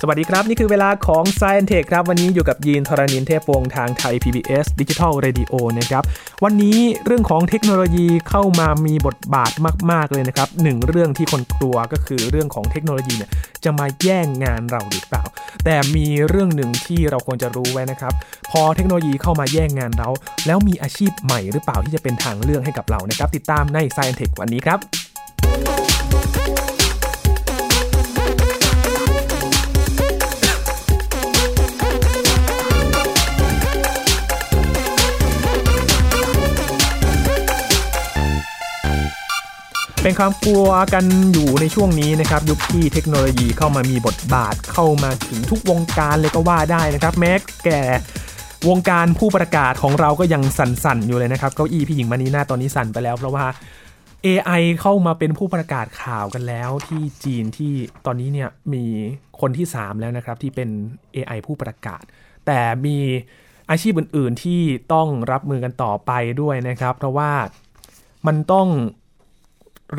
สวัสดีครับ นี่คือเวลาของ Science Tech ครับ วันนี้อยู่กับยีนทรณินเทพวงศ์ทางไทย PBS Digital Radio นะครับ วันนี้เรื่องของเทคโนโลยีเข้ามามีบทบาทมาก ๆ เลยนะครับหนึ่งเรื่องที่คนกลัวก็คือเรื่องของเทคโนโลยีเนี่ยจะมาแย่งงานเราหรือเปล่า แต่มีเรื่องหนึ่งที่เราควรจะรู้ไว้นะครับ พอเทคโนโลยีเข้ามาแย่งงานเรา แล้วมีอาชีพใหม่หรือเปล่าที่จะเป็นทางเลือกให้กับเรานะครับติดตามใน Science Tech วันนี้ครับ เป็นความกลัวกันอยู่ในช่วงนี้นะครับยุคที่เทคโนโลยีเข้ามามีบทบาทเข้ามาถึงทุกวงการเลยก็ว่าได้นะครับ แม้แก่วงการผู้ประกาศของเราก็ยังสั่นๆอยู่เลยนะครับเก้าอี้พี่หญิงมานีหน้าตอนนี้สั่นไปแล้ว เพราะว่า AI เข้ามาเป็นผู้ประกาศข่าวกันแล้วที่จีนที่ตอนนี้เนี่ยมีคนที่ 3 แล้วนะครับที่เป็น AI ผู้ประกาศ แต่มีอาชีพอื่น ๆที่ต้องรับมือกันต่อไปด้วยนะครับ เพราะว่ามันต้อง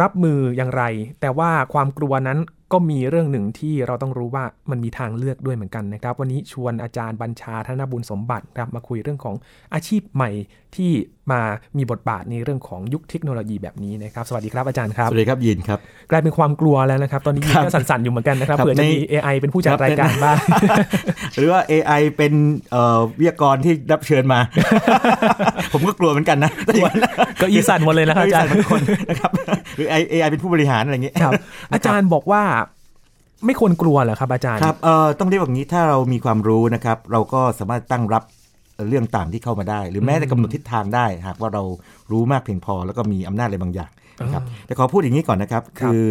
รับมืออย่างไร แต่ว่าความกลัวนั้นก็มีเรื่องหนึ่งที่เราต้องรู้ว่ามันมีทางเลือกด้วยเหมือนกันนะครับ วันนี้ชวนอาจารย์บัญชาธนบุญสมบัติครับมาคุยเรื่องของอาชีพใหม่ที่ มามีบทบาทในเรื่องของยุคเทคโนโลยีแบบนี้นะครับ สวัสดีครับอาจารย์ครับ สวัสดีครับยินครับ กลายเป็นความกลัวแล้วนะครับ ตอนนี้ยินครับก็สั่นๆอยู่เหมือนกันนะครับครับเผื่อจะในมี AI เป็นผู้จัดครับรายการเป็นบ้าง หรือว่า AI เป็นเอ่อวิทยากรที่รับเชิญมา ผมก็กลัวเหมือนกันนะก็อีสั่นหมดเลยนะครับอาจารย์ทุกคนนะครับ หรือ AI เป็นผู้บริหารอะไรอย่างเงี้ยครับอาจารย์บอกว่าไม่ควรกลัวเหรอครับอาจารย์ครับเอ่อต้องเรียกว่าอย่างนี้ถ้าเรามีความรู้นะครับ เราก็สามารถตั้งรับ เรื่องต่างที่เข้ามาได้ หรือแม้แต่กำหนดทิศทางได้ หากว่าเรารู้มากเพียงพอ แล้วก็มีอำนาจอะไรบางอย่างนะครับแต่ขอพูดอย่างนี้ก่อนนะครับครับคือ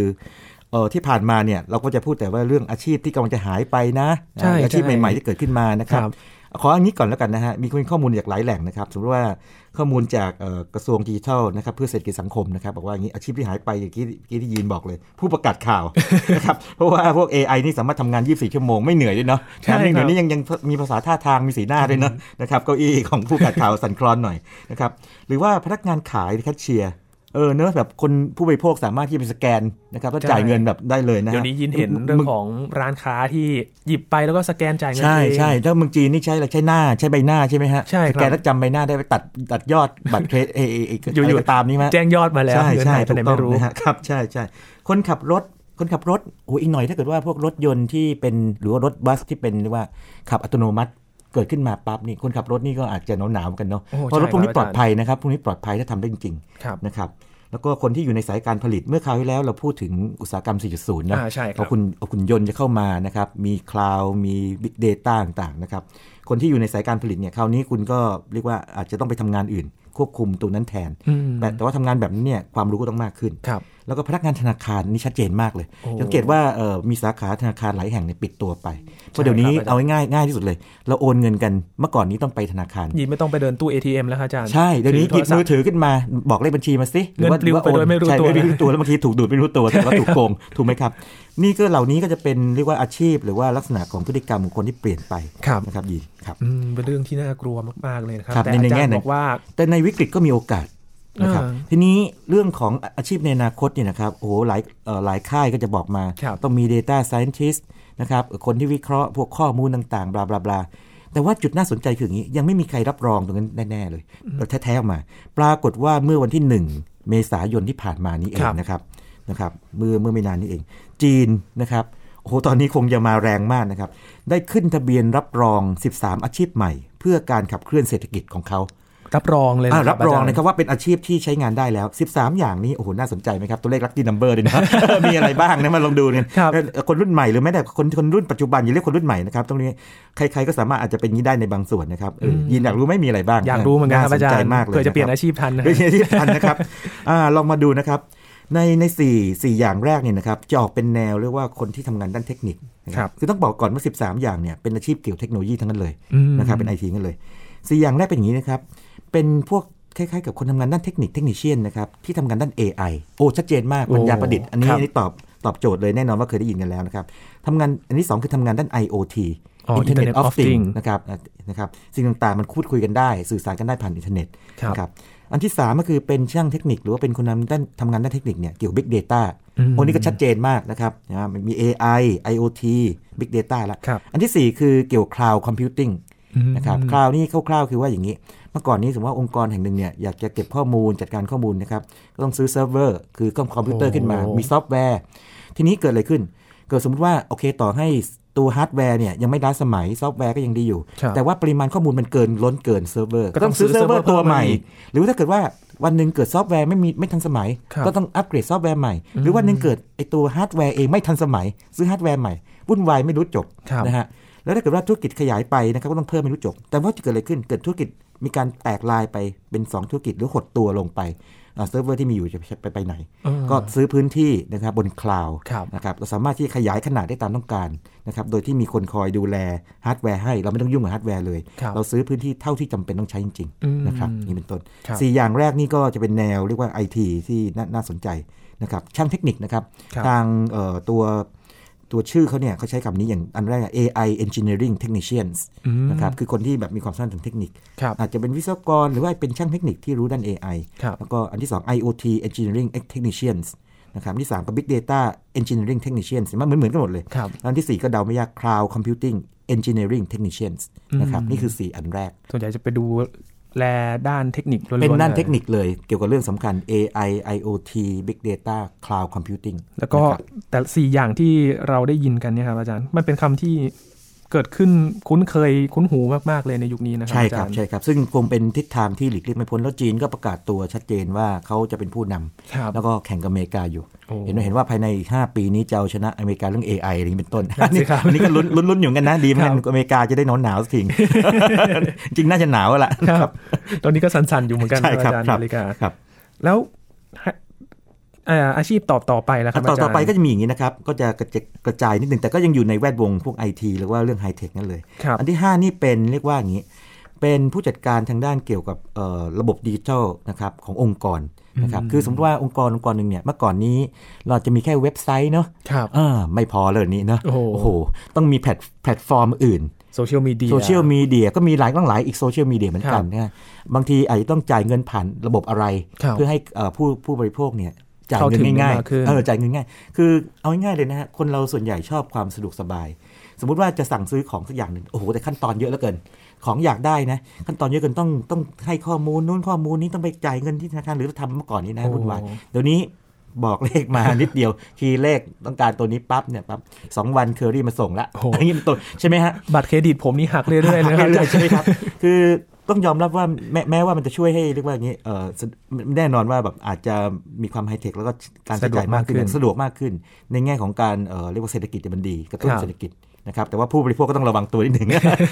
เอ่อที่ผ่านมาเนี่ยเราก็จะพูดแต่ว่าเรื่องอาชีพที่กำลังจะหายไปนะใช่อาชีพใช่ใหม่ๆที่เกิดขึ้นมานะครับครับขออันนี้ก่อนแล้วกันนะฮะมีข้อมูลจากหลายแหล่งนะครับสมมติว่า ข้อมูลจากเอ่อกระทรวงดิจิทัลนะครับเพื่อเศรษฐกิจสังคมนะครับบอกว่าอย่างนี้อาชีพที่หายไปอย่างที่เมื่อกี้ที่ยีนบอกเลย ผู้ประกาศข่าวนะครับเพราะว่าพวก AI นี่สามารถทำงาน 24 ชั่วโมงไม่เหนื่อยด้วยเนาะใช่แถมยังเหนื่อยครับนี่ยังยังมีภาษาท่าทางมีสีหน้าด้วยเนาะนะครับเก้าอี้ของผู้ประกาศข่าวสั่นคลอนหน่อยนะครับหรือว่าพนักงานขายแคชเชียร์ เออเนอะแบบคนผู้บริโภคสามารถที่จะไปสแกนนะครับแล้วจ่ายเงินแบบได้เลยนะฮะเดี๋ยวนี้ยินเห็นเรื่องของร้านค้าที่หยิบไปแล้วก็สแกนจ่ายเงินใช่เองใช่ถ้าเมืองจีนนี่ใช้อะไรใช้หน้าใช้ใบหน้าใช่ไหมฮะใช่ครับแกแล้วจำใบหน้าได้ไปตัดตัดยอดบัตรเครดิตเอเอเออยู่ๆอะไรก็ตามนี้ไหมแจ้งยอดมาแล้วใช่เงินใช่หายไปถูไหนกต้อไม่งรู้นะฮะครับใช่ใช่คนขับรถคนขับรถโอ้อีกหน่อยถ้าเกิดว่าพวกรถยนต์ที่เป็นหรือว่ารถบัสที่เป็นเรียกว่าขับอัตโนมัติ เกิดขึ้นมาปั๊บนี่คนขับรถนี่ก็อาจจะหนาวๆกันเนาะโอ้เพราะรถพวกนี้ใช่ครับปลอดภัยนะครับพวกนี้ปลอดภัยถ้าทำได้จริงครับๆนะครับแล้วก็คนที่อยู่ในสายการผลิตเมื่อคราวที่แล้วเราพูดถึงอุตสาหกรรม 4.0 นะอ่าใช่ครับเอาคุณเอาคุณยนต์จะเข้ามานะครับ มีคลาวด์มี Big Data ต่างๆนะครับ คนที่อยู่ในสายการผลิตเนี่ยคราวนี้คุณก็เรียกว่าอาจจะต้องไปทำงานอื่น ควบคุมตรงนั้นแทนอืมแต่แต่ว่าทำงานแบบนี้เนี่ยความรู้ก็ต้องมากขึ้นครับ แล้วก็พนักงานธนาคารนี่ชัดเจนมากเลยโอ้สังเกตว่าเอ่อมีสาขาธนาคารหลายแห่งเนี่ยปิดตัวไปเพราะเดี๋ยวนี้ครับอาจารย์เอาง่ายๆง่ายที่สุดเลย เราโอนเงินกันเมื่อก่อนนี้ต้องไปธนาคารยินไม่ต้องไปเดินตู้ ATM แล้วครับอาจารย์ใช่เดี๋ยวนี้หถืยิอบโทรศัพมือท์ถือขึ้นมาบอกเลขบัญชีมาสิเงินปลิวไปโดยไม่รู้ใช่ตัวไม่รู้ตัวแล้วบางทีถูกดูดไม่รู้ตัวแต่ว่าถูกโกงถูกไหมครับ นี่ก็เหล่านี้ก็จะเป็นเรียกว่าอาชีพ หรือว่าลักษณะของพฤติกรรมของคนที่เปลี่ยนไปครับนะครับยีนครับอืมเป็นเรื่องที่น่ากลัวมากๆเลยนะครับครับแต่ในอาในจารแง่ย์หนึ่บงอกว่าแต่ในวิกฤตก็มีโอกาส นะครับอ่าทีนี้เรื่องของอาชีพในอนาคตเนี่ยนะครับโอ้โหหลายเอ่อหลายค่ายก็จะบอกมาครับต้องมี Data Scientist นะครับคนที่วิเคราะห์พวกข้อมูลต่างๆบลาบลาบลาแต่ว่าจุดน่าสนใจคืออย่างนี้ยังไม่มีใครรับรองตรงนั้นแน่ ๆ เลยแท้ๆออกมา ปรากฏว่าเมื่อวันที่ 1 เมษายนที่ผ่านมานี้เองนะครับนะครับเมื่อเมื่อไม่นานนี้เอง จีนนะครับโอ้โหตอนนี้คงจะมาแรงมากนะครับ ได้ขึ้นทะเบียนรับรอง 13 อาชีพใหม่ เพื่อการขับเคลื่อนเศรษฐกิจของเขา รับรองเลยอ่านะรับรองาจาย์นะครับว่าเป็นอาชีพที่ใช้งานได้แล้ว 13 อย่างนี้โอ้โหน่าสนใจไหมครับตัวเลขลัคกี้นัมเบอร์ด้วยนะมีอะไรบ้างนะมาลองดูกันครับคนรุ่นใหม่หรือแม้แต่คนคนรุ่นปัจจุบันอย่าเรียกคนรุ่นใหม่นะครับตรงนี้ใครๆก็สามารถอาจจะเป็นอย่างนี้ได้ในบางส่วนนะครับเออยินอยากรู้ไหม่มีอะไรบ้างอยากรู้เหมือนกันครับสอาจารใจย์มากเลยเพื่อจะเปลี่ยนคอารับชีพทันนะเปลี่ยนอาชีพทันนะครับอ่าลองมาดูนะครับในในสี่สี่อย่างแรกเนี่ยนะครับจะออกเป็นแนวเรียกว่าคนที่ทำงานด้านเทคนิคนะครับคือต้องบอกก่อนว่า 13 อย่างเนี่ยเป็นอาชีพเกี่ยวเทคโนโลยีทั้งนั้นเลยอืมนะครับเป็นไอทีกันเลยสี่อย่างแรกเป็นอย่างนี้นะครับ เป็นพวกคล้ายๆกับคนทำงานด้านเทคนิคเทคนิชเชียนนะครับที่ทำงานด้าน AI โอ้ชัดเจนมากโอ้ปัญญาประดิษฐ์อันนี้ครับอันนี้ตอบตอบโจทย์เลยแน่นอนว่าเคยได้ยินกันแล้วนะครับทำงานอันที่สองคือทำงานด้าน IoT อ๋อ Internet Internet of of Things Things นะครับนะครับสิ่งต่างๆ มันพูดคุยกันได้ สื่อสารกันได้ผ่านอินเทอร์เน็ตครับนะครับอันที่ 3 ก็คือเป็นช่างเทคนิค หรือว่าเป็นคนทำด้านทำงานด้านเทคนิคเนี่ยเกี่ยวกับ Big Data อืมโอ้นี่ก็ชัดเจนมากนะครับนะมันมี AI IoT Big Data แล้วครับอันทีสี่ 4 คือเกี่ยวกับ Cloud Computing อืมนะครับ cloud นี่คร่าวๆ คือว่าอย่างนี้ เมื่อก่อนนี้สมมติว่าองค์กรแห่งหนึ่งเนี่ยอยากจะเก็บข้อมูลจัดการข้อมูลนะครับก็ต้องซื้อเซิร์ฟเวอร์คือเครื่องคอมพิวเตอร์ขึ้นมาโอ้มีซอฟต์แวร์ ทีนี้เกิดอะไรขึ้น เกิดสมมติว่าโอเคต่อให้ตัวฮาร์ดแวร์เนี่ยยังไม่ล้าสมัยซอฟต์แวร์ก็ยังดีอยู่ครับแต่ว่าปริมาณข้อมูลมันเกินล้นเกินเซิร์ฟเวอร์ก็ก็ต้ต้อองงซื้อซื้อเซิร์ฟเวอร์เซิร์ฟเวอร์ตัวใหม่เพิ่มมาอีกหรือว่าถ้าเกิดว่าวันหนึ่งเกิดซอฟต์แวร์ไม่มีไม่ทันสมัยครับก็ต้องอัปเกรดซอฟต์แวร์ใหม่ หรือวันหนึ่งเกิดไอตัวฮาร์ดแวร์เองไม่ทันสมัย ซื้อฮาร์ดแวร์ใหม่วุ่นวายไม่รู้จบครับนะฮะแล้วถ้าเกิดว่าธุรกิจขยายไปนะครับก็ต้องเพิ่มไม่รู้จบ แต่ว่าจะเกิดอะไรขึ้นเกิดธุรกิจ มีการแตกลายไปเป็น 2 ธุรกิจหรือหดตัวลงไปอ่าเซิร์ฟเวอร์ที่มีอยู่จะไปไปไหนเออก็ซื้อพื้นที่นะครับบน cloud ครับนะครับเราสามารถที่จะขยายขนาดได้ตามต้องการนะครับโดยที่มีคนคอยดูแลฮาร์ดแวร์ให้ เราไม่ต้องยุ่งกับฮาร์ดแวร์เลยครับเราซื้อพื้นที่เท่าที่จำเป็นต้องใช้จริงอืมๆนะครับนี่เป็นต้นครับสี่อย่างแรกนี่ก็จะเป็นแนวเรียกว่า IT ที่น่าน่าสนใจนะครับช่างเทคนิคนะครับครับทางเอ่อตัว ตัวชื่อเขาเนี่ยเขาใช้คำนี้อย่างอันแรกอะ AI Engineering Technicians อืมนะครับคือคนที่แบบมีความสามารถทางเทคนิคครับอาจจะเป็นวิศวกรหรือว่าเป็นช่างเทคนิคที่รู้ด้าน AI ครับแล้วก็อันที่ 2 IoT Engineering Technicians นะครับอันที่ 3 ก็ Big Data Engineering Technicians มันเหมือนเหมือนกันหมดเลยครับอันทีสี่ 4 ก็เดาไม่ยาก Cloud Computing Engineering Technicians นะครับนี่คือ 4 อันแรก ส่วนใหญ่จะไปดู แลด้านเทคนิคล้วนๆเป็นด้านลยเทคนิคเลยเกี่ยวกับเรื่องสำคัญ AI IoT Big Data Cloud Computing แล้วก็นะครับแต่สี่อย่างที่เราได้ยินกันเนี่ยครับอาจารย์ มันเป็นคำที่ เกิดขึ้นคุ้นเคยคุ้นหูมาก ๆ เลยในยุคนี้นะครัใช่อาคจารับรย์ใช่ครับ ซึ่งคงเป็นทิศทางที่หลีกเลี่ยงไม่พ้นแล้วจีนก็ประกาศตัวชัดเจนว่าเขาจะเป็นผู้นำครับแล้วก็แข่งกับอเมริกาอยู่โอ้เห็นไหมเห็นว่าภายในอีก5ปีนี้จะเอาชนะอเมริกาเรื่อง AI อะไรอย่างนี้เป็นต้นนั่นสิครับอันนี้ก็ลุ้นลุ้นลุ้นอยู่กันนะดีเหมือนกันครับอเมริกาจะได้หนาวหนาวๆสักทีจริงน่าจะหนาวแหละครับ ตอนนี้ก็สันๆอยู่เหมือนกันใช่ครับอาจารย์ครับนาฬิกาครับแล้วเอ่ออาชีพต่อต่อไปแล้วครับต่ออาจารย์ต่อไปก็จะมีอย่างนี้นะครับ ก็จะกระจกระจายนิดหนึ่งแต่ก็ยังอยู่ในแวดวงพวกไอทีหรือว่าเรื่องไฮเทคนั่นเลยครับอันที่ 5 นี่เป็นเรียกว่าอย่างนี้ เป็นผู้จัดการทางด้านเกี่ยวกับเอ่อระบบดิจิทัลนะครับขององค์กรนะครับคือสมมติว่าองค์กรองค์กรหนึ่งเนี่ยเมื่อก่อนนี้เราจะมีแค่เว็บไซต์เนาะครับอ่าไม่พอเลยนี้เนาะโอ้โหโอ้โห ต้องมีแพลตแพลตฟอร์มอื่นโซเชียลมีเดียโซเชียลมีเดียก็มีหลายตั้งหลายอีกโซเชียลมีเดียเหมือนกันครับนะบางทีอาจจะต้องจ่ายเงินผ่านระบบอะไรครับเพื่อให้เอ่อผู้ผู้บริโภคเนี่ย จ่ายเข้าเงิถึนงง่ายได้มากขึ้นๆเออจ่ายเงินง่าย คือเอาง่ายๆเลยนะฮะคนเราส่วนใหญ่ชอบความสะดวกสบาย สมมุติว่าจะสั่งซื้อของสักอย่างหนึ่งโอ้โหแต่ขั้นตอนเยอะเหลือเกิน ของอยากได้นะ ขั้นตอนเยอะเกินต้องต้องให้ข้อมูลนู้นข้อมูลนี้ต้องไปจ่ายเงินที่ธนาคารหรือทำเมื่อก่อนนี้นะโอ้วุ่นวายเดี๋ยวนี้บอกเลขมานิดเดียวคีย์เลขต้องการตัวนี้ปั๊บเนี่ยปั๊บสองวันเคอรี่มาส่งละโอ้โหอันนี้เป็นต้นใช่ไหมฮะบัตรเครดิตผมนี่หักเรื่อยๆเลยนะครับเรื่อยๆใช่ไหมครับ คือ ต้องยอมรับว่าแม้แม้ว่ามันจะช่วยให้เรียกว่าอย่างนี้เออสะแน่นอนว่าแบบอาจจะมีความไฮเทคแล้วก็การใช้จ่ายมากขึ้นสะดวกมากขึ้นสะดวกมากขึ้นในแง่ของการเออเรียกว่าเศรษฐกิจเนี่ยมันดีกระตุ้นครับเศรษฐกิจนะครับแต่ว่าผู้บริโภคก็ต้องระวังตัวนิดหนึ่ง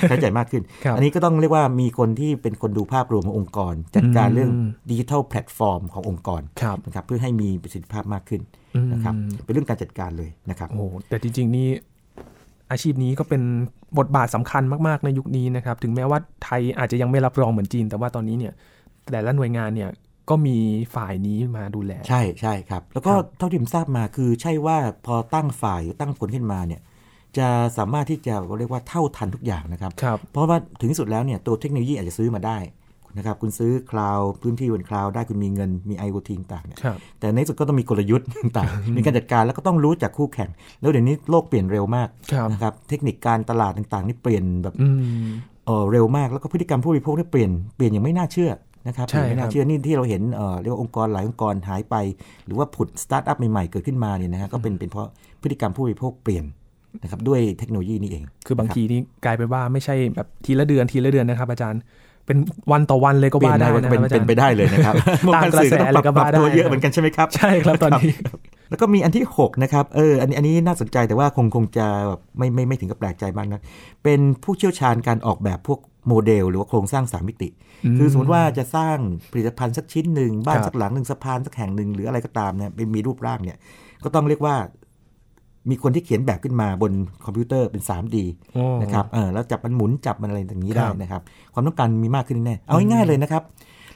ใช้จ่ายมากขึ้นครับอันนี้ก็ต้องเรียกว่ามีคนที่เป็นคนดูภาพรวมขององค์กร จัดการเรื่องอืมดิจิทัลแพลตฟอร์มขององค์กรครับนะครับเพื่อให้มีประสิทธิภาพมากขึ้นอืมนะครับเป็นเรื่องการจัดการเลยนะครับโอ้โหแต่จริงๆนี่ อาชีพนี้ก็เป็นบทบาทสำคัญมากๆในยุคนี้นะครับ ถึงแม้ว่าไทยอาจจะยังไม่รับรองเหมือนจีน แต่ว่าตอนนี้เนี่ยแต่ละหน่วยงานเนี่ยก็มีฝ่ายนี้มาดูแล ใช่ใช่ครับ แล้วก็ครับเท่าที่ผมทราบมาคือใช่ว่าพอตั้งฝ่ายหรือตั้งคนขึ้นมาเนี่ยจะสามารถที่จะเรียกว่าเท่าทันทุกอย่างนะครับครับเพราะว่าถึงที่สุดแล้วเนี่ยตัวเทคโนโลยีอาจจะซื้อมาได้ นะครับคุณซื้อ cloud พื้นที่บน cloud ได้คุณมีเงินมี IoT ต่างๆเนี่ยครับแต่ในที่สุดก็ต้องมีกลยุทธ์ต่างๆมีการจัดการแล้วก็ต้องรู้จักคู่แข่ง แล้วเดี๋ยวนี้โลกเปลี่ยนเร็วมากครับนะครับเทคนิคการตลาดต่างๆ นี่เปลี่ยนแบบอืมเอ่อเร็วมากแล้วก็พฤติกรรมผู้บริโภคนี่เปลี่ยนเปลี่ยนอย่างไม่น่าเชื่อนะครับใช่เปลี่ยนไม่ครัน่าบเชื่อนี่ที่เราเห็นเอ่อเรียกว่าองค์กรหลายองค์กรหายไป หรือว่าผุดสตาร์ทอัพใหม่ๆเกิดขึ้นมาเนี่ยนะฮะก็เป็นเป็นเพราะพฤติกรรมผู้บริโภคเปลี่ยนนะครับด้วยเทคโนโลยีนี่เอง คือบางทีนี่กลายเป็นว่าไม่ใช่แบบทีละเดือนทีละเดือนนะครับอาจารย์ เป็นวันต่อวันเลยก็เปลี่ยว่านได้ได้นะคเป็รับนอาจาเป็รนย์ไปได้เลยนะครับตามกระแสวงการสื่อก็ต้องปรับเลยก็ปรับว่าได้ตัวเยอะเหมือนกันใช่ไหมครับ ใช่ครับตอนนี้ แล้วก็มีอันที่ 6 นะครับ เออ อันนี้อันนี้น่าสนใจแต่ว่าคงคงจะแบบไม่ไม่ไม่ถึงกับแปลกใจมากนะ เป็นผู้เชี่ยวชาญการออกแบบพวกโมเดล หรือว่าโครงสร้างสามมิติอืมคือสมมติว่าจะสร้างผลิตภัณฑ์สักชิ้นหนึ่งบ้านครับสักหลังหนึ่งสะพานสักแห่งหนึ่งหรืออะไรก็ตามเนี่ยเป็นมีรูปร่างเนี่ยก็ต้องเรียกว่า มีคนที่เขียนแบบขึ้นมาบนคอมพิวเตอร์เป็น 3D โอ้นะครับเออแล้วจับมันหมุนจับมันอะไรอย่างนี้คได้รับนะครับ ความต้องการมีมากขึ้นแน่ๆเอาง่ายๆเลยนะครับ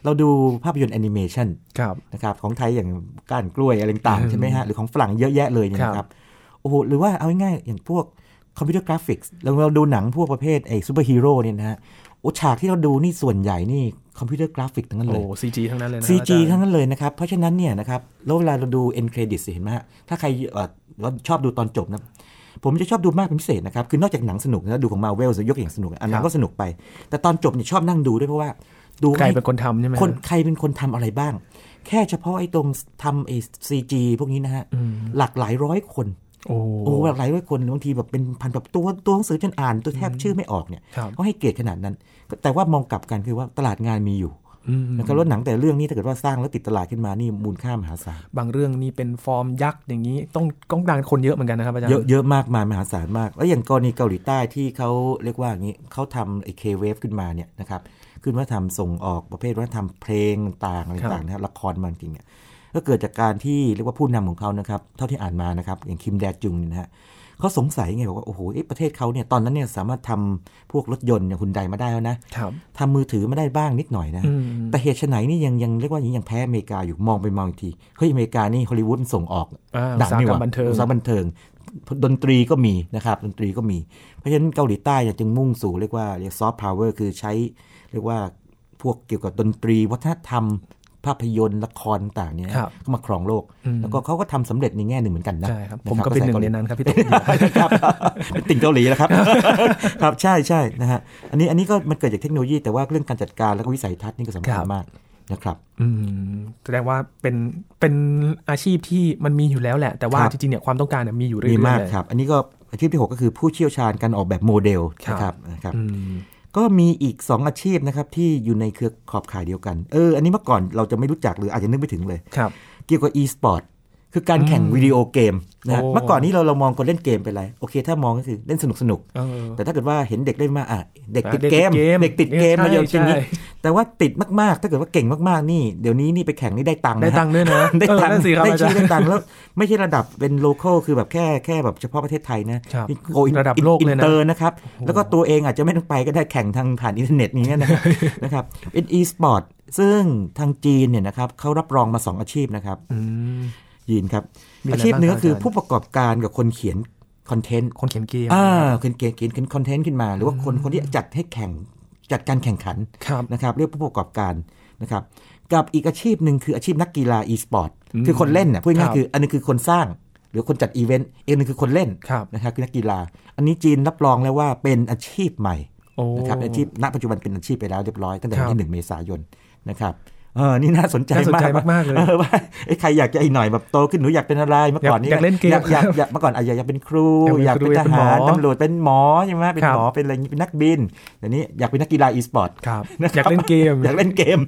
เราดูภาพยนตร์แอนิเมชันครับนะครับของไทยอย่างก้านกล้วยอะไรต่างอืมๆใช่ไหมฮะ หรือของฝรั่งเยอะแยะเลยเนี่ยครับนะครับโอ้โหหรือว่าเอาง่ายๆอย่างพวก computer graphics เราเราดูหนังพวกประเภทไอ้ซูเปอร์ฮีโร่เนี่ยนะฮะโอ้ฉากที่เราดูนี่ส่วนใหญ่นี่ computer graphic ทั้งนั้นโอ้เลยซีจีทั้งนั้นเลยนะ CG อาจารย์ทั้งนั้นเลยนะครับ เพราะฉะนั้นเนี่ยนะครับแล้วเวลาเราดู end credit เห็นไหมฮะถ้าใคร เอ่อเราชอบดูตอนจบนะผมจะชอบดูมากเป็นพิเศษนะครับ คือนอกจากหนังสนุกนะดูของมาเวลยกอย่างสนุกอันนั้นก็สนุกไป แต่ตอนจบเนี่ยชอบนั่งดูด้วยเพราะว่า ดูใครให้เป็นคนทำใช่ไหมคนใครเป็นคนทำอะไรบ้าง แค่เฉพาะไอ้ตรงทำไอ้ซีจีพวกนี้นะฮะอืมหลักหลายร้อยคนโอ้โอ้หลักหลายร้อยคนบางทีแบบเป็นพันแบบตัวตัวหนังสือจนอ่านตัวแทบชื่อไม่ออกเนี่ยครับก็ให้เกรดขนาดนั้น แต่ว่ามองกลับกันคือว่าตลาดงานมีอยู่อืม นะครับแล้วหนังแต่เรื่องนี้ถ้าเกิดว่าสร้างแล้วติดตลาดขึ้นมานี่มูลค่ามหาศาลบางเรื่องนี่เป็นฟอร์มยักษ์อย่างนี้ต้องต้องดังคนเยอะเหมือนกันนะครับอาจารย์เยอะเยอะมากมายมหาศาลมาก แล้วอย่างกรณีเกาหลีใต้ที่เขาเรียกว่าอย่างนี้เขาทำไอ้เคเวฟขึ้นมาเนี่ยนะครับขึ้นว่าทำส่งออกประเภทว่าทำเพลงต่างๆอะไรต่างๆนะครับละครมันจริงเนี่ยก็เกิดจากการที่เรียกว่าผู้นำของเขานะครับเท่าที่อ่านมานะครับอย่างคิมแดจุงเนี่ยนะฮะ เขาสงสัยไงบอกว่า โอ้โหเอ๊ะประเทศเขาเนี่ยตอนนั้นเนี่ยสามารถทำพวกรถยนต์อย่างคุณไดมาได้แล้วนะครับทำมือถือมาได้บ้างนิดหน่อยนะอืมแต่เหตุไฉนนี่ยังยังเรียกว่ายังแพ้อเมริกาอยู่มองไปมองอีกทีเฮ้ยอเมริกานี่ฮอลลีวูดมันส่งออกอ่าดัอุตสาหนี่กรหรมว่าบันเทิงอุตสาหกรรมบันเทิงดนตรีก็มีนะครับดนตรีก็มี เพราะฉะนั้นเกาหลีใต้เนี่ยจึงมุ่งสู่เรียกว่าเรียกซอฟต์พาวเวอร์คือใช้เรียกว่าพวกเกี่ยวกับดนตรีวัฒนธรรม ภาพยนตร์ละครต่างๆเนี่ยครับเข้ามาครองโลกอืมแล้วก็เขาก็ทำสำเร็จในแง่หนึ่งเหมือนกันนะใช่ครับะผมก็เป็นหนึ่งในภาษานั้นครับพี่ตุ๊กครับเป็นติ่งเกาหลีแล้วครับ ครับใช่ใช่นะฮะอันนี้อันนี้ก็มันเกิดจากเทคโนโลยีแต่ว่าเรื่องการจัดการแล้วก็วิสัยทัศน์นี่ก็สำคัญครับมากนะครับอืมแสดงว่าเป็นเป็นอาชีพที่มันมีอยู่แล้วแหละ แต่ว่าครับจริงๆเนี่ยความต้องการเนี่ยมีอยู่เรื่อยมีๆมากเลยครับ อันนี้ก็อาชีพที่ 6 ก็คือผู้เชี่ยวชาญการออกแบบโมเดลครับนะครับนะครับอืม ก็มีอีก 2 อาชีพนะครับที่อยู่ในเครือขอบข่ายเดียวกัน เออ อันนี้เมื่อก่อนเราจะไม่รู้จักหรืออาจจะนึกไม่ถึงเลยครับเกี่ยวกับ e-sport คือการแข่งวิดีโอเกมนะฮะโอ้เมื่อก่อนนี้เราเรามองคนเล่นเกมเป็นไร โอเค ถ้ามองก็คือเล่นสนุกสนุกเออแต่ถ้าเกิดว่าเห็นเด็กเล่นมากอะเด็กอะติดเด็กเกมติดเกม เด็กติดเกมใช่มาเยอะจริงนี้ใช่ แต่ว่าติดมากๆ ถ้าเกิดว่าเก่งมากๆนี่ เดี๋ยวนี้นี่ไปแข่งนี่ได้ตังค์ได้นะฮะตังค์ด้วยนะ ได้เออตังนั่ค์นสิครับได้อาจาชื่รอย์ได้ตังค์แล้วไม่ใช่ระดับเป็น local คือแบบแค่แค่แบบเฉพาะประเทศไทยนะครับนี่ go in ระดับโลกเลยนะอินเตอร์นะครับ แล้วก็ตัวเองอาจจะไม่ต้องไปก็ได้แข่งทางผ่านอินเทอร์เน็ตนี้นะครับนะครับเป็น e-sport ซึ่งทางจีนเนี่ยนะครับเขารับรองมา 2 อาชีพนะครับอืมจีนครับมีอะไรอาชีพหนึงก็คือบ้างครับผู้ประกอบการกับคนเขียน content คนเขียนเกมอ่าคนเขียนเขียนเขียน content ขึ้นมา หรือว่าคนคนที่จัดให้แข่ง จัดการแข่งขันครับนะครับเรียกผู้ประกอบการนะครับกับอีกอาชีพหนึ่งคืออาชีพนักกีฬา e-sport อืมคือคนเล่นน่ะพูดครัง่ายๆครับคืออันนึงคือคนสร้าง หรือคนจัดอีเวนต์อีกหนึ่งคือคนเล่นครับนะครับคือนักกีฬา อันนี้จีนรับรองแล้วว่าเป็นอาชีพใหม่โอ้นะครับอาชีพณปัจจุบันเป็นอาชีพไปแล้วเรียบร้อยตั้งแต่ควัรันบที่หนึ่งเมษายนนะครับ เออนี่น่าสนใจน่าสนมากใจมากๆเลยออว่าเอ้ยใครอยากจะอีกหน่อยแบบโตขึ้นหนูอยากเป็นอะไรเมื่อก่อนนี้อยากเล่นเกมอยากอยากอยากเมื่อก่อนอาจจะอยากเป็นครูออยากกเป็เป็นนครูทหารอยากเป็นหมอตำรวจเป็นหมอใช่ไหมเป็นครับหมอเป็นอะไรอย่างนี้เป็นนักบินเดี๋ยวนี้อยากเป็นนักกีฬา e-sport ครับนะครับอยากเล่นเกมอยากเล่นเกม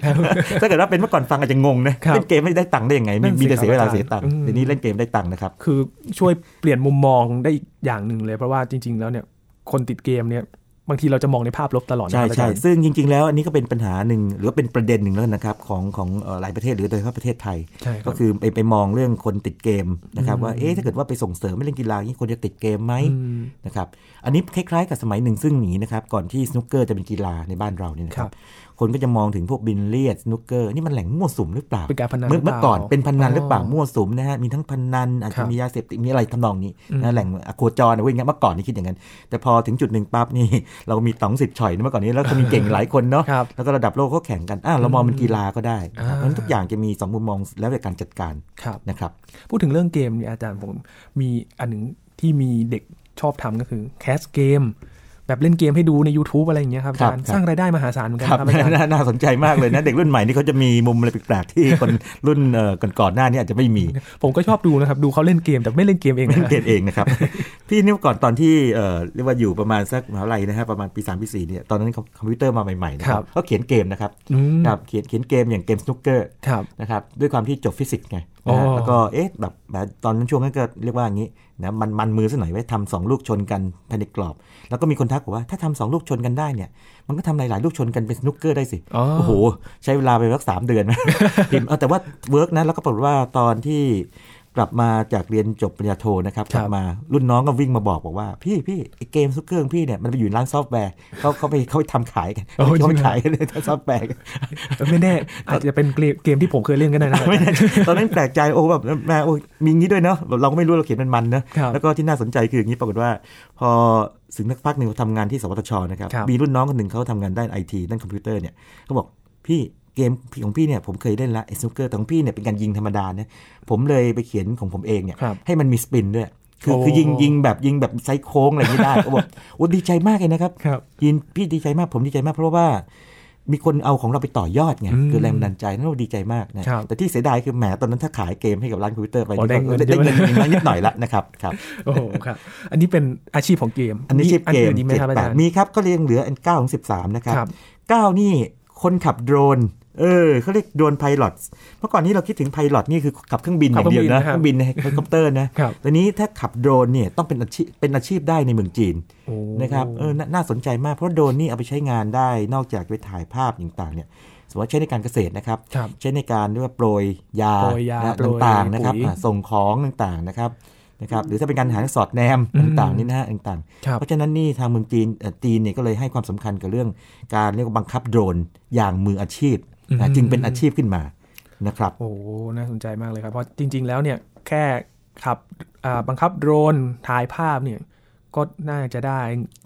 ถ้าเกิดว่าเป็นเมื่อก่อนฟังอาจจะงงนะครับเล่นเกมไม่ได้ตังค์ได้ยังไงนั่มีนสิมีแต่เสียเวลาครับเสียตังค์อืมเดี๋ยวนี้เล่นเกมได้ตังค์นะครับคือช่วยเปลี่ยนมุมมองได้อีกอย่างหนึ่งเลยเพราะว่าจริง ๆ แล้วเนี่ยคนติดเกมเนี่ย บางทีเราจะมองในภาพลบตลอดนะใช่ครับอาใช่จารย์ซึ่งจริง ๆ แล้วอันนี้ก็เป็นปัญหาหนึ่งหรือว่าเป็นประเด็นหนึ่งแล้วนะครับของของเอ่อหลายประเทศหรือโดยเฉพาะประเทศไทยใช่ครัก็บคือไปไปมองเรื่องคนติดเกมนะครับอืมว่าเอ๊ะถ้าเกิดว่าไปส่งเสริมไม่เล่นกีฬาอย่างนี้คนจะติดเกมไหมมนะครับอันนี้คล้ายๆ กับสมัยหนึ่งซึ่งหนีนะครับก่อนที่สนุกเกอร์จะเป็นกีฬาในบ้านเราเนี่ยนะคครัรับบ คนก็จะมองถึงพวกบินเลียดสนุกเกอร์นี่มันแหล่งมั่วสุมหรือเปล่าเป็นการพนันเมื่อหรือเปเมื่อล่าก่อนเป็นพนันหรือเปล่าอ๋อมั่วสุมนะฮะมีทั้งพนันอาจครัจะบมียาเสพติดมีอะไรทำนองนี้อืมนะแหล่งอโคจรนะเว้ยงั้นเมื่อก่อนนี่คิดอย่างนั้นแต่พอถึงจุดหนึ่งปั๊บนี่เรามีต๋องสิทธิ์ฉ่อยนะเมื่อก่อนนี้แล้วก็มีเก่งหลายคนเนาะครับแล้วก็ระดับโลกเขาแข่งกันอะเรามองเป็นกีฬาก็ได้นะครับอ่าเพราะฉะนั้นทุกอย่างจะมีสองมุมมองแล้วแต่การจัดการครับนะครับพูดถึงเรื่องเกมเนี่ยอาจารย์ผมมีอันหนึ่งที่มีเด็กชอบทำก็คือแคสเกม แบบเล่นเกมให้ดูใน YouTube อะไรอย่างเงี้ยครับอาจารย์ครับสร้างรายได้มหาศาลเหมือนกันครับครับอาจารย์น่าน่าสนใจมากเลยนะ เด็กรุ่นใหม่นี่เขาจะมีมุมอะไรแปลกๆที่คนรุ่นเอ่อก่อนๆหน้านี้อาจจะไม่มี ผมก็ชอบดูนะครับดูเขาเล่นเกมแต่ไม่เล่นเกมเองเล่นนะเกมเองนะครับพี่นี่เมื่อก่อนตอนที่เอ่อเรียกว่าอยู่ประมาณสักมหาลัยนะฮะประมาณปี3ปี4เนี่ยตอนนั้นคอมพิวเตอร์มาใหม่ๆนะครับเขาเขียนเกมนะครับอืมครับเขียนเขียนเกมอย่างเกมสนุกเกอร์ครับนะครับด้วยความที่จบฟิสิกส์ไงอ๋อ นะฮะแล้วก็เอ๊ะแบบแบบตอนนั้นช่วงนั้นก็เรียกว่าอย่างนี้นะมันมันมือสักหน่อยไว้ทำสองลูกชนกันภายในกรอบ แล้วก็มีคนทักบอกว่าถ้าทำสองลูกชนกันได้เนี่ยมันก็ทำหลายๆลูกชนกันเป็นสนุกเกอร์ได้สิอ๋อโอ้โห ใช้เวลาไปสักสามเดือนพิมพ์เอาแต่ว่า work นะแล้วก็ปรากฏว่าตอนที่ กลับมาจากเรียนจบปริญญาโทนะครับครับกลับมารุ่นน้องก็วิ่งมาบอกบอกว่า พี่พี่ไอเกมสนุกเกอร์ของพี่เนี่ยมันไปอยู่ร้านซอฟต์แวร์เขาเขาไปเขาไปทำขายกันโอ้จริงเขาไปเหรอขายกันเลยทำซอฟต์แวร์กันเออไม่แน่อาจจะเป็นเกมเกมที่ผมเคยเล่นก็ได้นะไม่แน่ตอนนั้นแปลกใจโอ้แบบแม่โอ้มีงี้ด้วยเนาะเราก็ไม่รู้เราเขียนมันมันๆนะครับแล้วก็ที่น่าสนใจคืออย่างนี้ปรากฏว่า พอถึงนักพักหนึ่งทำงานที่สวทชนะครับครับมีรุ่นน้องคนหนึ่งเขาทำงานด้านไอทีด้านคอมพิวเตอร์เนี่ยเขาบอกพี่ เกมของพี่เนี่ยผมเคยเล่นละไอ้สนุกเกอร์แต่ของพี่เนี่ยเป็นการยิงธรรมดานะผมเลยไปเขียนของผมเองเนี่ยครับให้มันมี spin ด้วยคือโอ้คือยิงยิงแบบยิงแบบ side โค้งอะไรไม่ได้เขาบอกโอ้ดีใจมากเลยนะครับครับยินพี่ดีใจมากผมดีใจมากเพราะว่า มีคนเอาของเราไปต่อยอดไงอืมคือแรงบันดาลใจนั่นเราดีใจมากนะครับแต่ที่เสียดายคือแหมตอนนั้นถ้าขายเกมให้กับร้านคอมพิวเตอร์ไปอ๋อได้เงินก็ได้เยอะเงินเงินนิดหน่อยละนะครับครับโอ้โหครับอันนี้เป็นอาชีพของเกม อันนี้ชิปเกมอื่นดีไหมเจ็ดครับแปดอาจารย์มีครับก็เรียงเหลืออันเก้าของสิบสามนะครับครับเก้านี่คนขับโดรน เออเขาเรียกโดรน pilot เมื่อก่อนนี้เราคิดถึง pilot นี่คือขับเครื่องบินอขับย่างเดียวนะเคเครื่รื่อองงบิบินนนะในเฮลิคอปเตอร์นะครับตอนนี้ถ้าขับโดรนเนี่ยต้องเป็นอาชีพเป็นอาชีพได้ในเมืองจีนโอ้นะครับเออนาน่าสนใจมากเพราะโดรนนี่เอาไปใช้งานได้นอกจากไปถ่ายภาพต่างๆเนี่ยสมมติว่าใช้ในการเกษตรนะครับครับใช้ในการเรียกว่าโปรยยาโปรยยานะโปรยต่างๆนะครับปุ๋ยอะส่งของต่างๆนะครับนะครับหรือถ้าเป็นการหาสอดแนมอืมต่างๆนี่นะฮะต่างครับๆเพราะฉะนั้นนี่ทางเมืองจีนเอ่อจีนเนี่ยก็เลยให้ความสำคัญกับเรื่องการเรียกว่าบังคับโดรนอย่างมืออาชีพ นะจึงเป็นอาชีพขึ้นมานะครับ โอ้น่าสนใจมากเลยครับ เพราะจริง ๆ แล้วเนี่ยแค่ขับอ่าบังคับโดรนถ่ายภาพเนี่ยก็น่าจะได้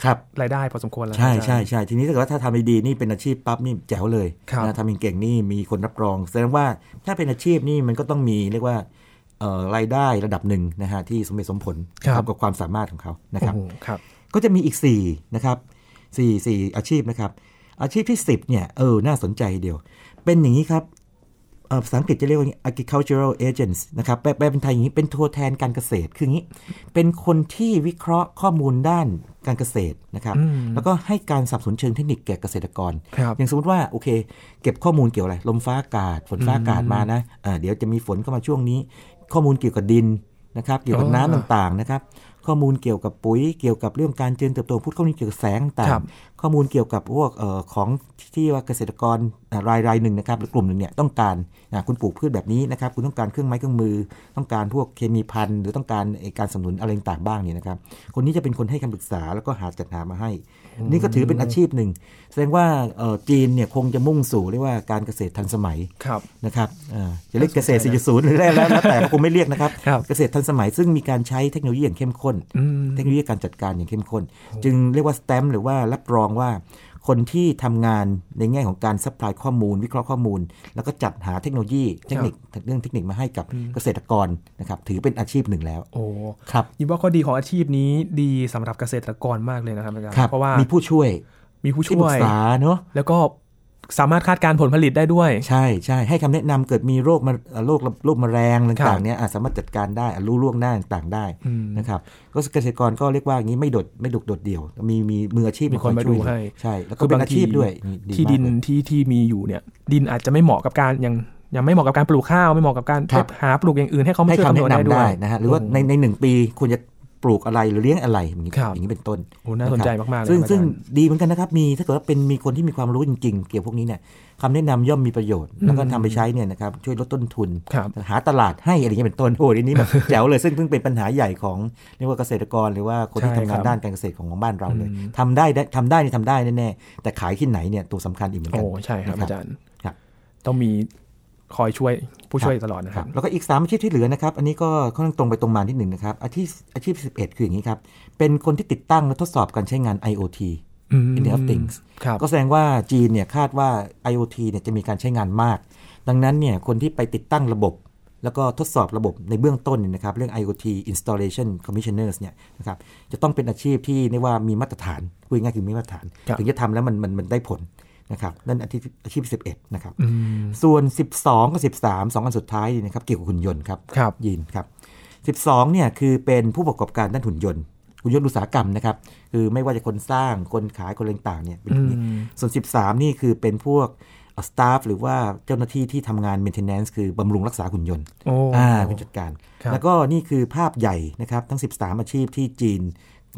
ครับรายได้พอสมควรแล้ว ใช่อาจารย์ใช่ใช่ทีนี้ถ้าเกิดว่าถ้าทำดีๆนี่เป็นอาชีพปั๊บนี่แจ๋วเลยครับนะทำเก่งๆนี่มีคนรับรองแสดงว่าถ้าเป็นอาชีพนี่มันก็ต้องมีเรียกว่าเอ่อรายได้ระดับหนึ่งนะฮะที่สมเหตุสมผลนะครับกับความสามารถของเขานะครับโอ้โหครับ ก็จะมีอีก4นะครับ4 4อาชีพนะครับ อาชีพที่ 10เนี่ยเออน่าสนใจเดียว เป็นอย่างนี้ครับเอ่อภาษาอังกฤษจะเรียกว่า agricultural agents นะครับแปลแปลเป็นไทยอย่างนี้ เป็นตัวแทนการเกษตร คืออย่างนี้ เป็นคนที่วิเคราะห์ข้อมูลด้านการเกษตรนะครับอืมแล้วก็ให้การสนับสนุนเชิงเทคนิคแก่เกษตรกรครับอย่างสมมติว่า โอเค เก็บข้อมูลเกี่ยวอะไร ลมฟ้าอากาศ ฝนฟ้าอากาศมานะอ่าเดี๋ยวจะมีฝนเข้ามาช่วงนี้ ข้อมูลเกี่ยวกับดิน นะครับ เกี่ยวกับอ๋อน้ำต่างๆนะครับ ข้อมูลเกี่ยวกับปุ๋ยเกี่ยวกับเรื่องการเจริญเติบโตพูดข้อมูลเกี่ยวกับแสงต่าครังบๆข้อมูลเกี่ยวกับพวกเอ่อของที่ว่าเกษตรกรอ่ารายรายหนึ่งนะครับหรือกลุ่มหนึ่งเนี่ยต้องการอ่าคุณปลูกพืชแบบนี้นะครับ คุณต้องการเครื่องไม้เครื่องมือ ต้องการพวกเคมีพันธุ์หรือต้องการไอ้การสนับสนุนอะไรต่างๆบ้างเนี่ยนะครับ คนนี้จะเป็นคนให้คำปรึกษาแล้วก็หาจัดหามาให้ นี่ก็ถือเป็นอาชีพหนึ่ง แสดงว่าเอ่อจีนเนี่ยคงจะมุ่งสู่เรียกว่าการเกษตรทันสมัยครับนะครับอ่าจะเรียกเกษตร 4.0 หรืออะไรแล้วแล้วแต่ก็คงไม่เรียกนะครับครับ เกษตรทันสมัยซึ่งมีการใช้เทคโนโลยีอย่างเข้มข้นอืมเทคโนโลยีการจัดการอย่างเข้มข้น จึงเรียกว่าสแตมหรือว่ารับรองว่า คนที่ทำงานในแง่ของการ supply ข้อมูล วิเคราะห์ข้อมูล แล้วก็จัดหาเทคโนโลยีเทคนิคเรื่องเทคนิคมาให้กับเกษตรกรนะครับถือเป็นอาชีพหนึ่งแล้ว โอ้ครับยินว่าข้อดีของอาชีพนี้ดีสำหรับเกษตรกรมากเลยนะครับอาจารย์ครับเพราะว่ามีผู้ช่วยมีผู้ที่ช่ปรึวกยษาเนาะแล้วก็ สามารถคาดการณ์ผลผลิตได้ด้วย ใช่ใช่ให้คำแนะนำเกิดมีโรคมาเอ่อโรคโรคแมลงครัต่างบๆเนี่ยอะสามารถจัดการได้อะรู้ล่วงหน้าต่างๆได้อืมนะครับก็เกษตรกรก็เรียกว่าอย่างนี้ไม่โดดไม่โดดโดดเดี่ยว มีมีมืออาชีพมีคนอยมาช่ดูวยให้ใช่แล้วก็เป็นอาชีพด้วยนี่ที่มากดินเลยที่ที่มีอยู่เนี่ย ดินอาจจะไม่เหมาะกับการยังยังไม่เหมาะกับการปลูกข้าวไม่เหมาะกับการครับหาปลูกอย่างอื่นให้เขามาให้ช่วยคำคำนวณแนะได้นำด้วได้ยนะฮะหรือว่าในในหนึ่งปีควรจะ ปลูกอะไรหรือเลี้ยงอะไรอย่างนี้ครับอย่างนี้เป็นต้นโอ้น่าสนใจมากๆเลยซึ่งครับซึ่งอาจารย์ดีเหมือนกันนะครับมีถ้าเกิดว่าเป็นมีคนที่มีความรู้จริง ๆ เกี่ยวกับพวกนี้เนี่ยคำแนะนำย่อมมีประโยชน์แล้วก็ทำไปใช้เนี่ยนะครับช่วยลดต้นทุนครับหาตลาดให้อะไรเงี้ยเป็นต้นโอ้ทีนี้แบบแจ๋วเลยซึ่งซึ่งเป็นปัญหาใหญ่ของเรียกว่าเกษตรกรหรือว่าคนที่ใช่ทำครังานบด้านการเกษตรของบ้านเราเลยอืมทำได้ได้ทำได้นี่ทำได้แน่ๆแต่ขายที่ไหนเนี่ยตัวสำคัญอีกเหมือนกัโอ้ใช่ครับนะอาจารย์ครับต้องมี คอยช่วยผู้ช่วยตลอดนะคครัรับบแล้วก็อีก 3 อาชีพที่เหลือนะครับ อันนี้ก็ค่อนข้างตรงไปตรงมานิดหนึ่งนะครับ อาชีพอาชีพ 11 คืออย่างนี้ครับ เป็นคนที่ติดตั้งและทดสอบการใช้งาน IoT อืม Internet of Things ครับก็แสดงว่าจีนเนี่ยคาดว่า IoT เนี่ยจะมีการใช้งานมาก ดังนั้นเนี่ยคนที่ไปติดตั้งระบบ แล้วก็ทดสอบระบบในเบื้องต้นเนี่ยนะครับเรื่อง IoT installation commissioners เนี่ยนะครับจะต้องเป็นอาชีพที่เรียกว่ามีมาตรฐานพูดง่ายๆคือมีมาตรฐานครับถึงจะทำแล้วมันมันมันได้ผล นะครับนั่นอาชีพอาชีพ11 นะครับอืมส่วน 12 กับ 13 2อันสุดท้ายนี่นะครับเกี่ยวกับหุ่นยนต์ครับครับยินครับ 12 เนี่ยคือเป็นผู้ประกอบการด้านหุ่นยนต์หุ่นยนต์อุตสาหกรรมนะครับ คือไม่ว่าจะคนสร้างคนขายคนอะไรต่างๆเนี่ยเป็นอย่างนี้อืมส่วน 13 นี่คือเป็นพวกสตาฟหรือว่าเจ้าหน้าที่ที่ทำงาน maintenance คือบำรุงรักษาหุ่นยนต์โอ้อ่าเป็นจัดการครับแล้วก็นี่คือภาพใหญ่นะครับ ทั้ง 13 อาชีพที่จีน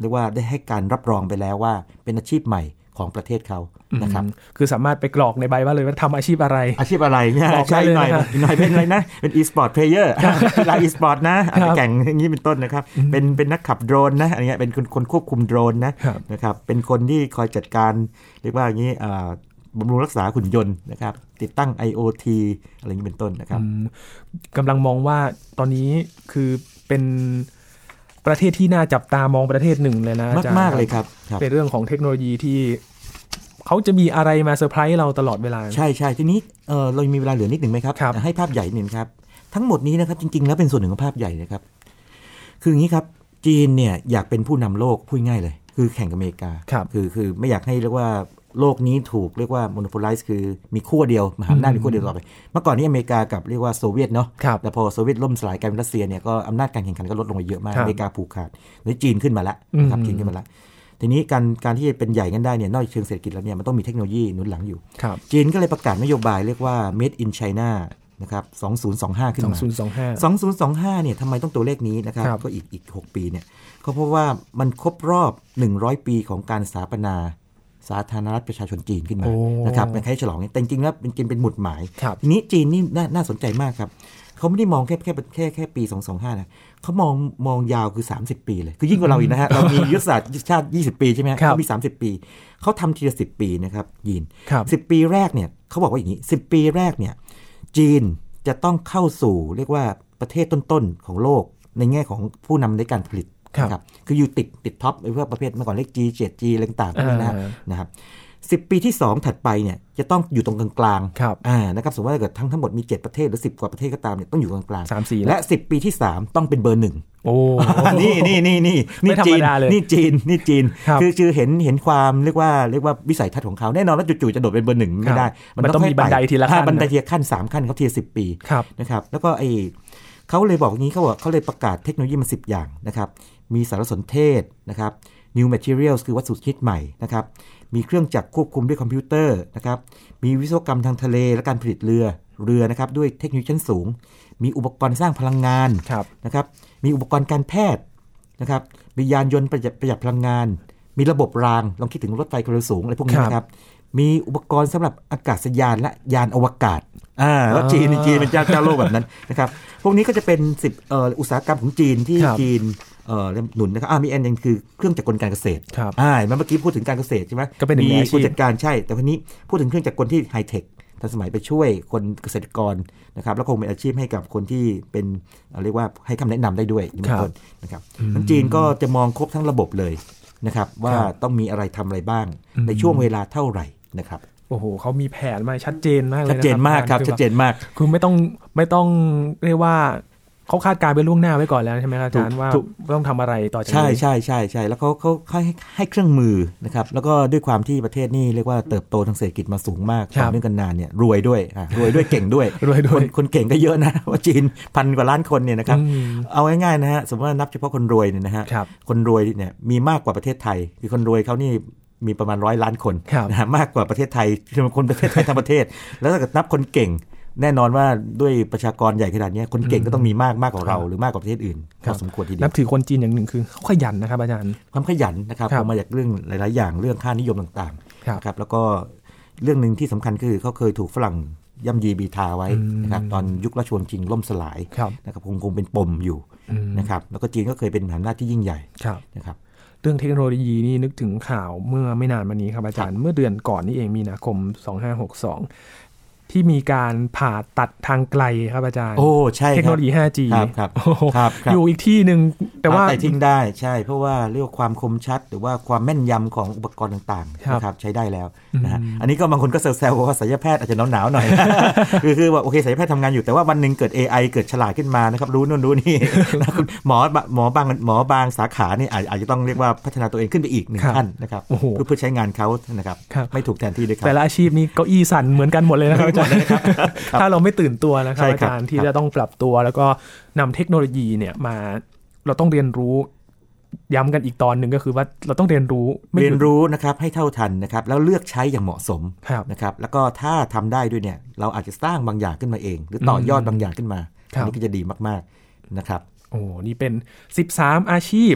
เรียกว่าได้ให้การรับรองไปแล้วว่าเป็นอาชีพใหม่ ของประเทศเขานะครับอืมคือสามารถไปกรอกในใบว่าเลยว่าทำอาชีพอะไร อาชีพอะไรเนี่ยบอกได้ใช่เลยหน่อยนะครับหน่อยเป็นอะไรนะ เป็น e-sport player กีฬา e-sport นะอาจจะแข่งอย่างนี้เป็นต้นนะครับ เป็นเป็นนักขับโดรนนะอะไรเงี้ยเป็นคนคนควบคุมโดรนนะครับนะครับเป็นคนที่คอยจัดการเรียกว่าอย่างนี้อ่าบำรุงรักษาหุ่นยนต์นะครับติดตั้ง IoT อะไรอย่างนี้เป็นต้นนะครับอืมกำลังมองว่าตอนนี้คือเป็น ประเทศที่น่าจับตามองประเทศหนึ่งเลยนะอจรมากๆเลยครับครับเป็นเรื่องของเทคโนโลยีที่เขาจะมีอะไรมาเซอร์ไพรส์เราตลอดเวลา ใช่ใช่ทีนี้เออเรามีเวลาเหลือนิดหนึ่งไหมครับครับให้ภาพใหญ่หนึ่งครับ ทั้งหมดนี้นะครับจริง ๆ แล้วเป็นส่วนหนึ่งของภาพใหญ่นะครับ คืออย่างนี้ครับ จีนเนี่ยอยากเป็นผู้นำโลกพูดง่ายเลย คือแข่งกับอเมริกาครับคือคือไม่อยากให้เรียกว่า โลกนี้ถูกเรียกว่า monopolize คือมีขั้วเดียวมหาอำนาจมีขั้วเดียวตลอดไป เมื่อก่อนนี้อเมริกากับเรียกว่าโซเวียตเนาะครับแต่พอโซเวียตล่มสลายกลายเป็นรัสเซียเนี่ยก็อำนาจการแข่งขันก็ลดลงไปเยอะมากครับอเมริกาผูกขาดแล้วจีนขึ้นมาแล้วนะครับอืมจีนขึ้นมาแล้วทีนี้การการที่จะเป็นใหญ่กันได้เนี่ยนอกจากเชิงเศรษฐกิจแล้วเนี่ยมันต้องมีเทคโนโลยีหนุนหลังอยู่ครับจีนก็เลยประกาศนโยบายเรียกว่า made in China นะครับ2025 ขึ้นสองมาศูนย์สองห้า2025 เนี่ยทำไมต้องตัวเลขนี้นะครับครับ ก็อีกอีก 6 ปีเนี่ย ก็เพราะว่ามันครบรอบ 100 ปีของการสถาปนา สาธารณรัฐประชาชนจีนขึ้นมาโอ้นะครับเป็นใครฉลองเนี่ยแต่จริงๆแล้วเป็นจริงเป็นหมุดหมายครับทีนี้จีนนี่นาน่าสนใจมากครับเขาไม่ได้มองแค่แค่แค่แค่ปี 225 นะเขามองมองยาวคือ 30 ปีเลย คือยิ่งกว่าเราอีกนะฮะ เรามียุทธศาสตร์ชาติ 20 ปีใช่ไหมฮะครับเขามี 30 ปี เขาทำทีละ10 ปีนะครับยีนครับสิบปีแรกเนี่ยเขาบอกว่าอย่างนี้สิปีแรกเนี่ยจีนจะต้องเข้าสู่เรียกว่าประเทศต้นๆของโลกในแง่ของผู้นำในการผลิต ครับนะคืออยู่ติดติด top ไอ้พวกประเภทเมื่อก่อนเลข G 7 G อะไรต่างๆพวกนี้นะฮะอ่านะครับสิปีที่ 2 ถัดไปเนี่ยจะต้องอยู่ตรงกลางๆครับอ่านะครับสมมติว่าถ้าเกิดทั้งทั้งหมดมี 7 ประเทศหรือ 10 กว่าประเทศก็ตามเนี่ยต้องอยู่กลางๆสามสี่และ 10 ปีที่ 3 ต้องเป็นเบอร์หนึ่งโอ้นี่นี่นี่นี่ไม่นี่จีนธรรมดาเลยนี่จีนนี่จีนครับคือคือเห็นเห็นความเรียกว่าเรียกว่าวิสัยทัศน์ของเขาแน่นอนแล้วจู่ๆจะโดดเป็นเบอร์หนึ่งไม่ได้ มันต้องค่อยมีบันไดทีละขั้นอ่าบันไดทีละขั้นสามขั้นเขาทีละสิบปีครับนะครับแล้วก็ไอ้เขาเลยบอกอย่างนี้เขาบอกเขาเลยประกาศเทคโนโลยีมาสิอย่างนะครับ มีสารสนเทศนะครับ new materials คือวัสดุชนิดใหม่นะครับ มีเครื่องจักรควบคุมด้วยคอมพิวเตอร์นะครับ มีวิศวกรรมทางทะเลและการผลิตเรือเรือนะครับด้วยเทคโนโลยีชั้นสูง มีอุปกรณ์สร้างพลังงานครับนะครับ มีอุปกรณ์การแพทย์นะครับ มียานยนต์ประหยัดประหยัดพลังงาน มีระบบราง ลองคิดถึงรถไฟความเร็วสูงอะไรพวกนี้ครับนะครับ มีอุปกรณ์สำหรับอากาศยานและยานอวกาศอ่าแล้วจีนจีนเป็นเจ้าเจ้าโลกแบบนั้นนะครับ พวกนี้ก็จะเป็นสิบเอ่ออุตสาหกรรมของจีนที่ครับจีน เอ่อหนุนนะครับอ่ามีอันหนึงคือเครื่องจักรกลการเกษตรครับอ่าเมื่อกี้พูดถึงการเกษตรใช่ไหมก็เป็นหนึ่งมีในอาชีพผู้จัดการใช่ แต่วันนี้พูดถึงเครื่องจักรกลที่ไฮเทคทันสมัยไปช่วยคนเกษตรกรนะครับแล้วคงเป็นอาชีพให้กับคนที่เป็นเอ่อเรียกว่าให้คำแนะนำได้ด้วยอย่างเป็นต้นนะครับทั้นจีนก็จะมองครบทั้งระบบเลยนะครับว่าครับต้องมีอะไรทำอะไรบ้างอืมในช่วงเวลาเท่าไหร่นะครับโอ้โหเขามีแผนมาชัดเจนมากเลยชัดนะเจนมากครับอชัดเจนมากคือไม่ต้องไม่ต้องเรียกว่า เขาคาดการณ์ไปล่วงหน้าไว้ก่อนแล้วใช่ไหมครับอาจารย์ถูกว่าถูกต้องทำอะไรต่อจากนี้ใช่ใช่ใช่ใช่แล้วเขาเขาเขาให้ให้เครื่องมือนะครับแล้วก็ด้วยความที่ประเทศนี่เรียกว่าเติบโตทางเศรษฐกิจมาสูงมากครับต่อเนื่องกันนานเนี่ยรวยด้วยอะรวยด้วยเก่งด้วยรวยด้ควยนคนเก่งก็เยอะนะว่าจีนพันกว่าล้านคนเนี่ยนะครับอืมเอาง่ายๆนะฮะสมมติว่านับเฉพาะคนรวยเนี่ยนะฮะครับคนรวยเนี่ยมีมากกว่าประเทศไทย คือคนรวยเขานี่มีประมาณร้อยล้านคนครับนะฮะมากกว่าประเทศไทยคือคนประเทศไทยทั้งประเทศ แล้วถ้าเกิดนับคนเก่ง แน่นอนว่าด้วยประชากรใหญ่ขนาดเนี้ยคนเก่งก็ต้องมีมากมากกว่าเราหรือมากกว่าประเทศอื่นครัพบอสมควรทีเดีนัยบวถือคนจีนอย่างหนึ่งคือเขาขยันนะครับอาจารย์ความขยันนะครับครับเอามาจากเรื่องหลาย ๆ อย่างเรื่องค่านิยมต่างครับๆนะครับแล้วก็เรื่องหนึ่งที่สำคัญคือเขาเคยถูกฝรั่งย่ำยีบีทาไว้อืมนะครับตอนยุคราชวงศ์ชิงล่มสลายครับนะครับคงคงเป็นปมอยู่อืมนะครับแล้วก็จีนก็เคยเป็นมหาอำนาจที่ยิ่งใหญ่ครับนะครับเรื่องเทคโนโลยีนี่นึกถึงข่าวเมื่อไม่นานมานี้ครับอาจารย์เมื่อเดือนก่อนนี่เองมีนาคม 2562 ที่มีการผ่าตัดทางไกลครับอาจารย์ โอ้ใช่เทคคโนรัโลบยี 5G ครับครับโอ้โหครับครับอยู่อีกที่หนึ่งแต่ว่าแต่ทิ้งได้ใช่ เพราะว่าเรียกว่าความคมชัด หรือว่าความแม่นยำของอุปกรณ์ต่างๆครับนะครับใช้ได้แล้วนะฮะอืมอันนี้ก็บางคนก็แซวๆว่าศัลยแพทย์อาจจะหนาวๆหน่อยคือคือว่าโอเคศัลยแพทย์ทำงานอยู่แต่ว่าวันหนึ่งเกิด AI เกิดฉลาดขึ้นมานะครับรู้นู่นรู้นี่นะคุณหมอหมอบางหมอบางสาขานี่อาจอาจจะต้องเรียกว่าพัฒนาตัวเองขึ้นไปอีกหนึ่งครับขั้นนะครับโอ้โหเพื่อเพื่อใช้งานเขานะครับครับไม่ถูกแทนที่ด้วยครับแต่ละอาชีพนี้เก้าอี้สั่นเหมือนกันหมดเลยนะครับอาจารย์ครับ ถ้าเราไม่ตื่นตัวนะครับใช่อาครับจารย์ที่ครับจะต้องปรับตัว แล้วก็นำเทคโนโลยีเนี่ยมาเราต้องเรียนรู้ย้ำกันอีกตอนหนึ่งก็คือว่าเราต้องเรียนรู้ไม่หเรียุยดนรู้นะครับให้เท่าทันนะครับ แล้วเลือกใช้อย่างเหมาะสมครับนะครับแล้วก็ถ้าทำได้ด้วยเนี่ย เราอาจจะสร้างบางอย่างขึ้นมาเอง หรือต่อยอดบางอย่างขึ้นมาครับอันนี้ก็จะดีมากๆนะครับโอ้นี่เป็น 13 อาชีพ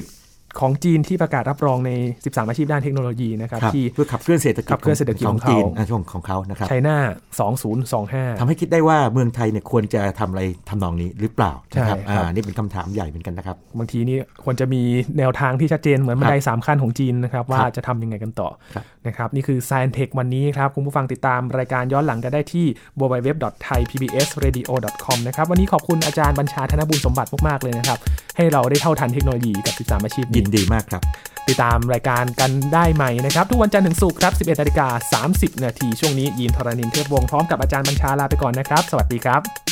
ของจีนที่ประกาศรับรองใน 13 อาชีพด้านเทคโนโลยีนะครับครับที่เพื่อขับเคลื่อนเศรษฐกิจขับเคลื่อนเศรษฐกิจขขอองงเขาจีนอะช่วงของเขานะครับไชน่า2025ทำให้คิดได้ว่าเมืองไทยเนี่ยควรจะทำอะไรทำนองนี้หรือเปล่านะครับใช่ครับอ่านี่เป็นคำถามใหญ่เหมือนกันนะครับ บางทีนี่ควรจะมีแนวทางที่ชัดเจนเหมือนบันไดสามขั้นของจีนนะครับว่าจะทำยังไงกันต่อครับนะครับนี่คือ Science Tech วันนี้ครับคุณผู้ฟังติดตามรายการย้อนหลังกันได้ที่ www.thaipbsradio.com นะครับวันนี้ขอบคุณอาจารย์บัญชาธนบุญสมบัติมากๆเลยนะครับให้เราได้เท่าทันเทคโนโลยีกับ 13 อาชีพยินี้นดีมากครับ ติดตามรายการกันได้ใหม่นะครับ ทุกวันจันทร์ถึงศุกร์ครับ 11นาฬิกา30 นาทีช่วงนี้ยีนทรณินเทพวงศ์พร้อมกับอาจารย์บัญชาลาไปก่อนนะครับ สวัสดีครับ